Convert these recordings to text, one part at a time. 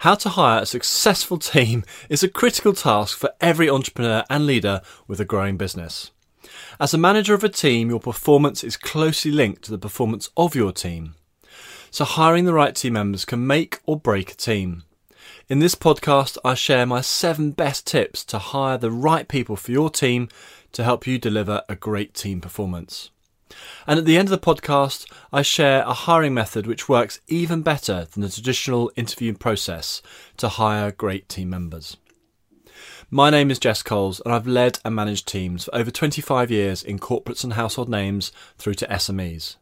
How to hire a successful team is a critical task for every entrepreneur and leader with a growing business. As a manager of a team, your performance is closely linked to the performance of your team. So hiring the right team members can make or break a team. In this podcast, I share my seven best tips to hire the right people for your team to help you deliver a great team performance. And at the end of the podcast, I share a hiring method which works even better than the traditional interviewing process to hire great team members. My name is Jess Coles, and I've led and managed teams for over 25 years in corporates and household names through to SMEs.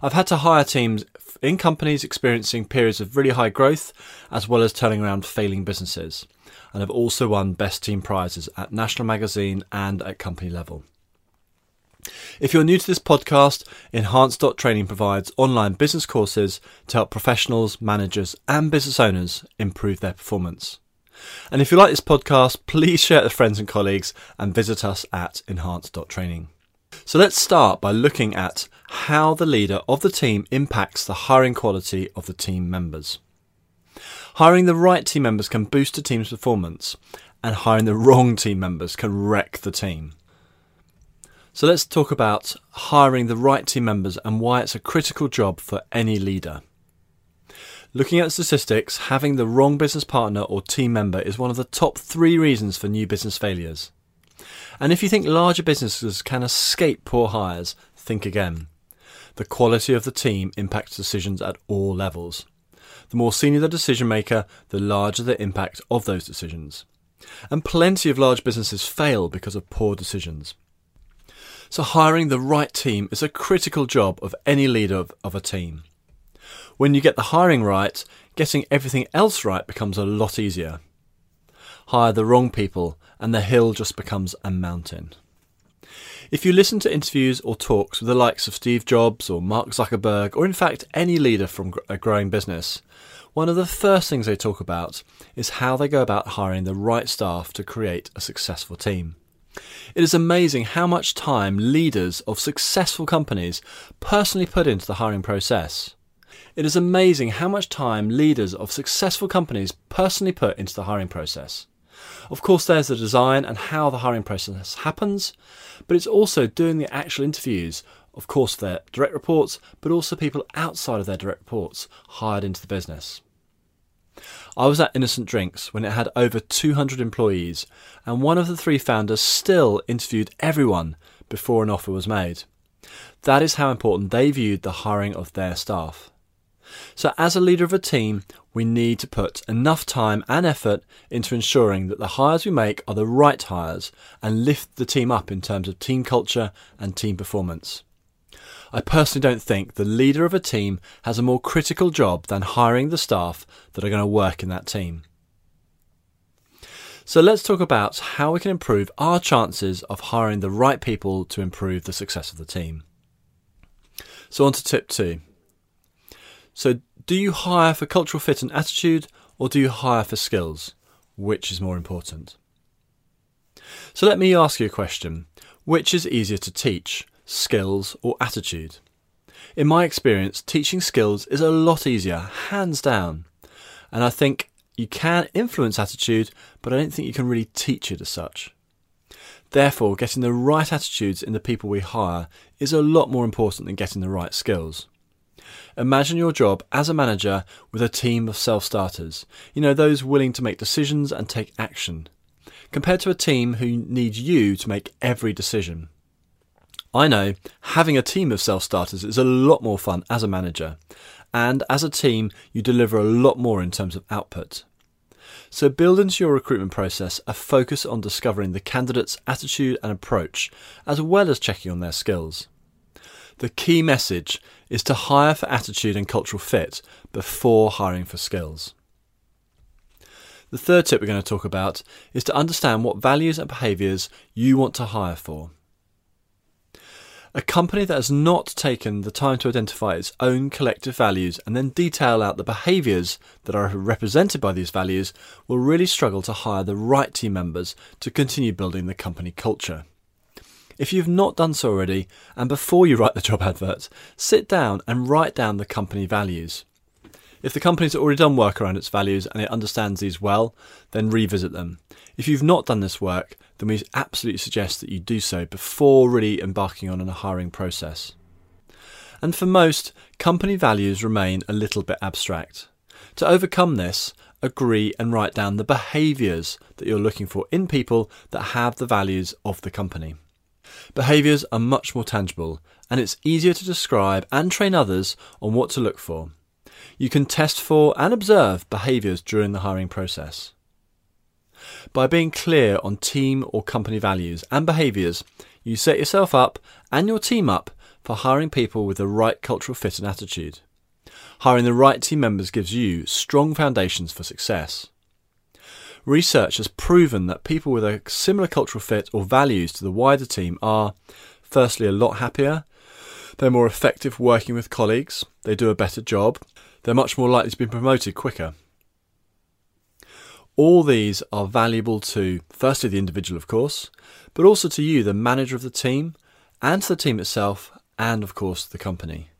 I've had to hire teams in companies experiencing periods of really high growth, as well as turning around failing businesses, and have also won Best Team prizes at National Magazine and at company level. If you're new to this podcast, Enhance Training provides online business courses to help professionals, managers, and business owners improve their performance. And if you like this podcast, please share it with friends and colleagues and visit us at Enhance Training. So let's start by looking at how the leader of the team impacts the hiring quality of the team members. Hiring the right team members can boost a team's performance, and hiring the wrong team members can wreck the team. So let's talk about hiring the right team members and why it's a critical job for any leader. Looking at statistics, having the wrong business partner or team member is one of the top three reasons for new business failures. And if you think larger businesses can escape poor hires, think again. The quality of the team impacts decisions at all levels. The more senior the decision maker, the larger the impact of those decisions. And plenty of large businesses fail because of poor decisions. So, hiring the right team is a critical job of any leader of, of a team. When you get the hiring right, getting everything else right becomes a lot easier. Hire the wrong people, and the hill just becomes a mountain. If you listen to interviews or talks with the likes of Steve Jobs or Mark Zuckerberg, or in fact any leader from a growing business, one of the first things they talk about is how they go about hiring the right staff to create a successful team. It is amazing how much time leaders of successful companies personally put into the hiring process. It is amazing how much time leaders of successful companies personally put into the hiring process. Of course, there's the design and how the hiring process happens, but it's also doing the actual interviews, of course, their direct reports, but also people outside of their direct reports hired into the business. I was at Innocent Drinks when it had over 200 employees, and one of the three founders still interviewed everyone before an offer was made. That is how important they viewed the hiring of their staff. So, as a leader of a team, we need to put enough time and effort into ensuring that the hires we make are the right hires and lift the team up in terms of team culture and team performance. I personally don't think the leader of a team has a more critical job than hiring the staff that are going to work in that team. So let's talk about how we can improve our chances of hiring the right people to improve the success of the team. So, on to tip two. So, do you hire for cultural fit and attitude, or do you hire for skills? Which is more important? So, let me ask you a question Which is easier to teach, skills, or attitude. In my experience, teaching skills is a lot easier, hands down. And I think you can influence attitude, but I don't think you can really teach it as such. Therefore, getting the right attitudes in the people we hire is a lot more important than getting the right skills. Imagine your job as a manager with a team of self starters, you know, those willing to make decisions and take action, compared to a team who needs you to make every decision. I know having a team of self starters is a lot more fun as a manager, and as a team, you deliver a lot more in terms of output. So, build into your recruitment process a focus on discovering the candidate's attitude and approach, as well as checking on their skills. The key message is to hire for attitude and cultural fit before hiring for skills. The third tip we're going to talk about is to understand what values and behaviours you want to hire for. A company that has not taken the time to identify its own collective values and then detail out the behaviours that are represented by these values will really struggle to hire the right team members to continue building the company culture. If you've not done so already, and before you write the job advert, sit down and write down the company values. If the company's already done work around its values and it understands these well, then revisit them. If you've not done this work, then we absolutely suggest that you do so before really embarking on a hiring process. And for most, company values remain a little bit abstract. To overcome this, agree and write down the behaviours that you're looking for in people that have the values of the company. Behaviours are much more tangible, and it's easier to describe and train others on what to look for. You can test for and observe behaviours during the hiring process. By being clear on team or company values and behaviours, you set yourself up and your team up for hiring people with the right cultural fit and attitude. Hiring the right team members gives you strong foundations for success. Research has proven that people with a similar cultural fit or values to the wider team are, firstly, a lot happier, they're more effective working with colleagues, they do a better job, they're much more likely to be promoted quicker. All these are valuable to, firstly, the individual, of course, but also to you, the manager of the team, and to the team itself, and of course, the company.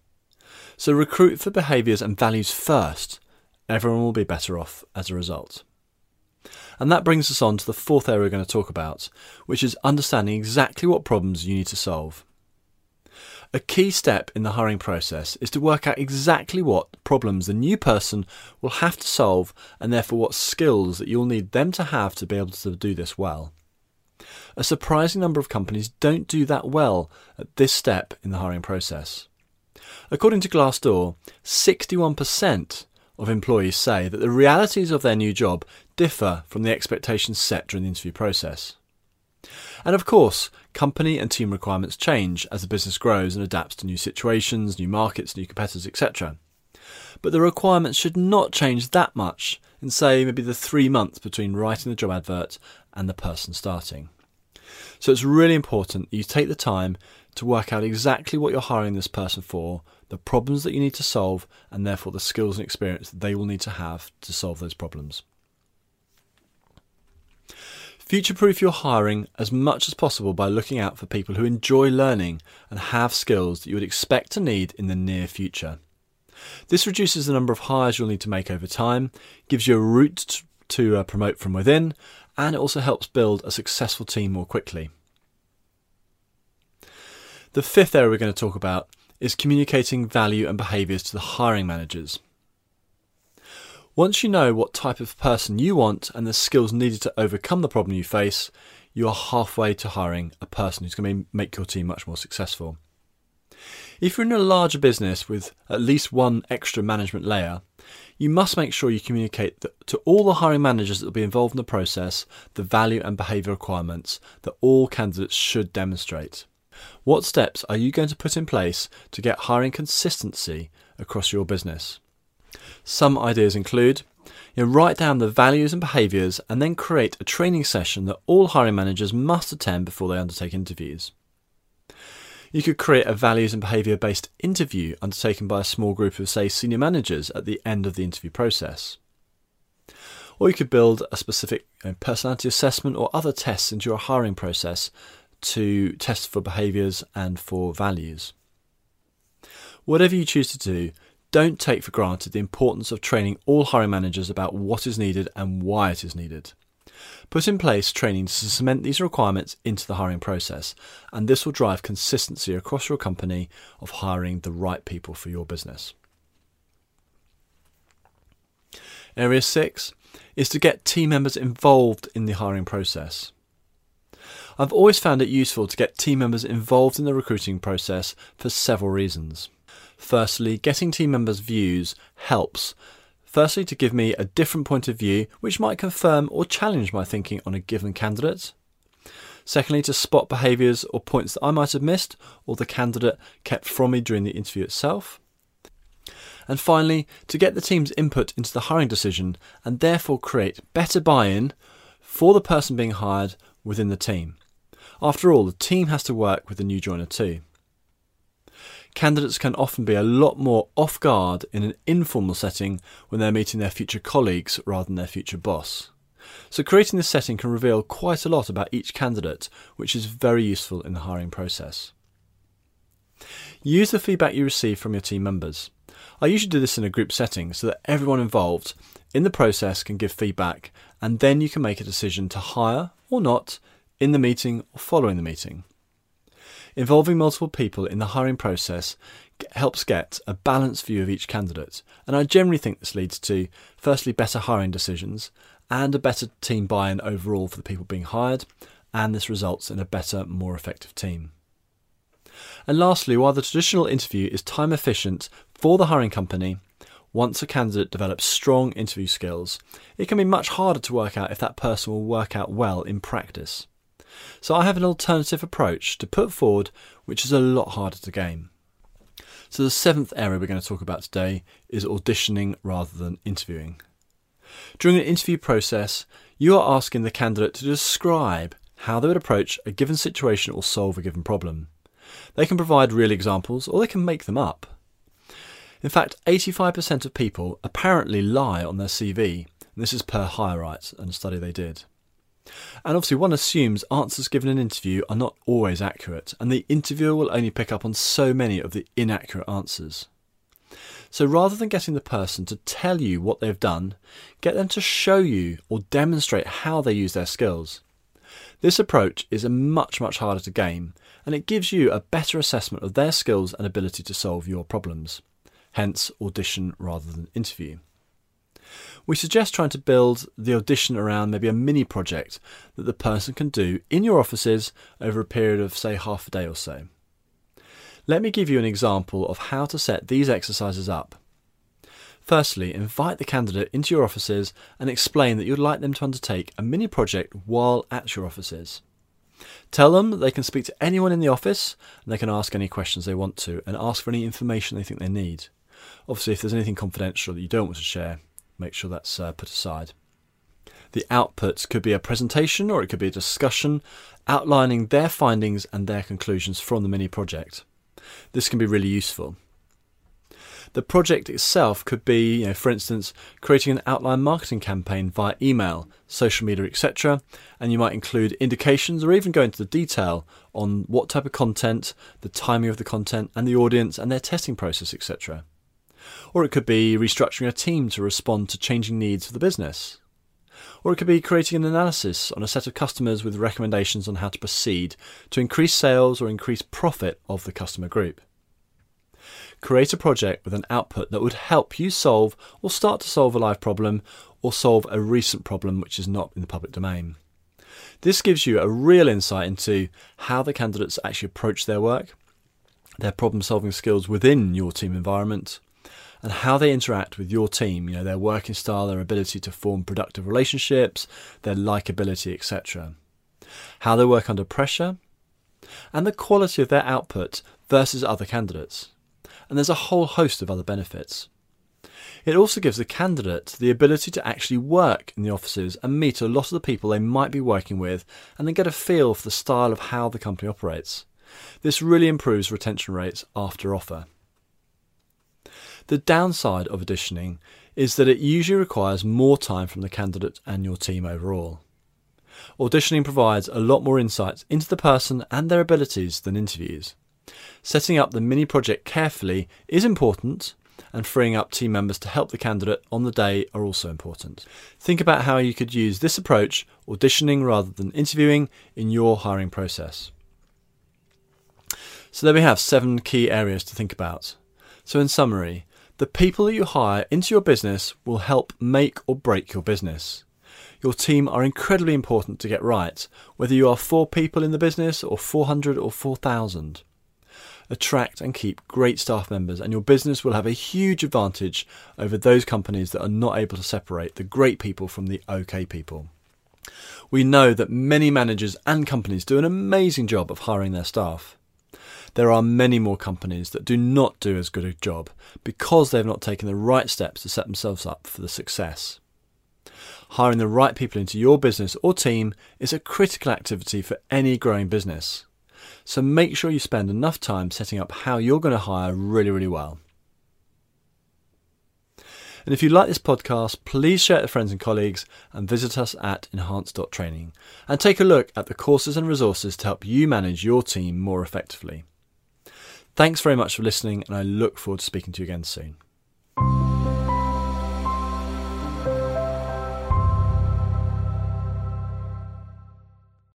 So recruit for behaviours and values first. Everyone will be better off as a result. And that brings us on to the fourth area we're going to talk about, which is understanding exactly what problems you need to solve. A key step in the hiring process is to work out exactly what problems the new person will have to solve and therefore what skills that you'll need them to have to be able to do this well. A surprising number of companies don't do that well at this step in the hiring process. According to Glassdoor, 61% of employees say that the realities of their new job differ from the expectations set during the interview process. And of course, company and team requirements change as the business grows and adapts to new situations, new markets, new competitors, etc. But the requirements should not change that much in, say, maybe the three months between writing the job advert and the person starting. So it's really important you take the time to work out exactly what you're hiring this person for, the problems that you need to solve, and therefore the skills and experience that they will need to have to solve those problems. Future proof your hiring as much as possible by looking out for people who enjoy learning and have skills that you would expect to need in the near future. This reduces the number of hires you'll need to make over time, gives you a route to uh, promote from within, and it also helps build a successful team more quickly. The fifth area we're going to talk about is communicating value and behaviours to the hiring managers. Once you know what type of person you want and the skills needed to overcome the problem you face, you are halfway to hiring a person who's going to make your team much more successful. If you're in a larger business with at least one extra management layer, you must make sure you communicate to all the hiring managers that will be involved in the process the value and behaviour requirements that all candidates should demonstrate. What steps are you going to put in place to get hiring consistency across your business? Some ideas include you know, write down the values and behaviours and then create a training session that all hiring managers must attend before they undertake interviews. You could create a values and behaviour based interview undertaken by a small group of, say, senior managers at the end of the interview process. Or you could build a specific personality assessment or other tests into your hiring process to test for behaviours and for values. Whatever you choose to do, don't take for granted the importance of training all hiring managers about what is needed and why it is needed. Put in place training to cement these requirements into the hiring process, and this will drive consistency across your company of hiring the right people for your business. Area 6 is to get team members involved in the hiring process. I've always found it useful to get team members involved in the recruiting process for several reasons. Firstly, getting team members' views helps. Firstly, to give me a different point of view, which might confirm or challenge my thinking on a given candidate. Secondly, to spot behaviours or points that I might have missed or the candidate kept from me during the interview itself. And finally, to get the team's input into the hiring decision and therefore create better buy in for the person being hired within the team. After all, the team has to work with the new joiner too candidates can often be a lot more off guard in an informal setting when they're meeting their future colleagues rather than their future boss. So, creating this setting can reveal quite a lot about each candidate, which is very useful in the hiring process. Use the feedback you receive from your team members. I usually do this in a group setting so that everyone involved in the process can give feedback and then you can make a decision to hire or not in the meeting or following the meeting. Involving multiple people in the hiring process helps get a balanced view of each candidate, and I generally think this leads to, firstly, better hiring decisions and a better team buy in overall for the people being hired, and this results in a better, more effective team. And lastly, while the traditional interview is time efficient for the hiring company, once a candidate develops strong interview skills, it can be much harder to work out if that person will work out well in practice. So I have an alternative approach to put forward, which is a lot harder to game. So the seventh area we're going to talk about today is auditioning rather than interviewing. During an interview process, you are asking the candidate to describe how they would approach a given situation or solve a given problem. They can provide real examples or they can make them up. In fact, 85% of people apparently lie on their CV, and this is per HireRight and a study they did. And obviously, one assumes answers given in an interview are not always accurate, and the interviewer will only pick up on so many of the inaccurate answers. So rather than getting the person to tell you what they've done, get them to show you or demonstrate how they use their skills. This approach is a much, much harder to game, and it gives you a better assessment of their skills and ability to solve your problems. Hence, audition rather than interview we suggest trying to build the audition around maybe a mini project that the person can do in your offices over a period of, say, half a day or so. Let me give you an example of how to set these exercises up. Firstly, invite the candidate into your offices and explain that you'd like them to undertake a mini project while at your offices. Tell them they can speak to anyone in the office and they can ask any questions they want to and ask for any information they think they need. Obviously, if there's anything confidential that you don't want to share, make sure that's uh, put aside. The outputs could be a presentation or it could be a discussion outlining their findings and their conclusions from the mini project. This can be really useful. The project itself could be, you know, for instance, creating an outline marketing campaign via email, social media, etc. And you might include indications or even go into the detail on what type of content, the timing of the content, and the audience and their testing process, etc. Or it could be restructuring a team to respond to changing needs of the business. Or it could be creating an analysis on a set of customers with recommendations on how to proceed to increase sales or increase profit of the customer group. Create a project with an output that would help you solve or start to solve a live problem or solve a recent problem which is not in the public domain. This gives you a real insight into how the candidates actually approach their work, their problem solving skills within your team environment, and how they interact with your team, you know, their working style, their ability to form productive relationships, their likability, etc. How they work under pressure, and the quality of their output versus other candidates. And there's a whole host of other benefits. It also gives the candidate the ability to actually work in the offices and meet a lot of the people they might be working with and then get a feel for the style of how the company operates. This really improves retention rates after offer. The downside of auditioning is that it usually requires more time from the candidate and your team overall. Auditioning provides a lot more insights into the person and their abilities than interviews. Setting up the mini project carefully is important, and freeing up team members to help the candidate on the day are also important. Think about how you could use this approach, auditioning rather than interviewing, in your hiring process. So, there we have seven key areas to think about. So, in summary, the people that you hire into your business will help make or break your business. Your team are incredibly important to get right, whether you are four people in the business or 400 or 4,000. Attract and keep great staff members, and your business will have a huge advantage over those companies that are not able to separate the great people from the okay people. We know that many managers and companies do an amazing job of hiring their staff there are many more companies that do not do as good a job because they have not taken the right steps to set themselves up for the success. Hiring the right people into your business or team is a critical activity for any growing business. So make sure you spend enough time setting up how you're going to hire really, really well. And if you like this podcast, please share it with friends and colleagues and visit us at enhance.training and take a look at the courses and resources to help you manage your team more effectively. Thanks very much for listening, and I look forward to speaking to you again soon.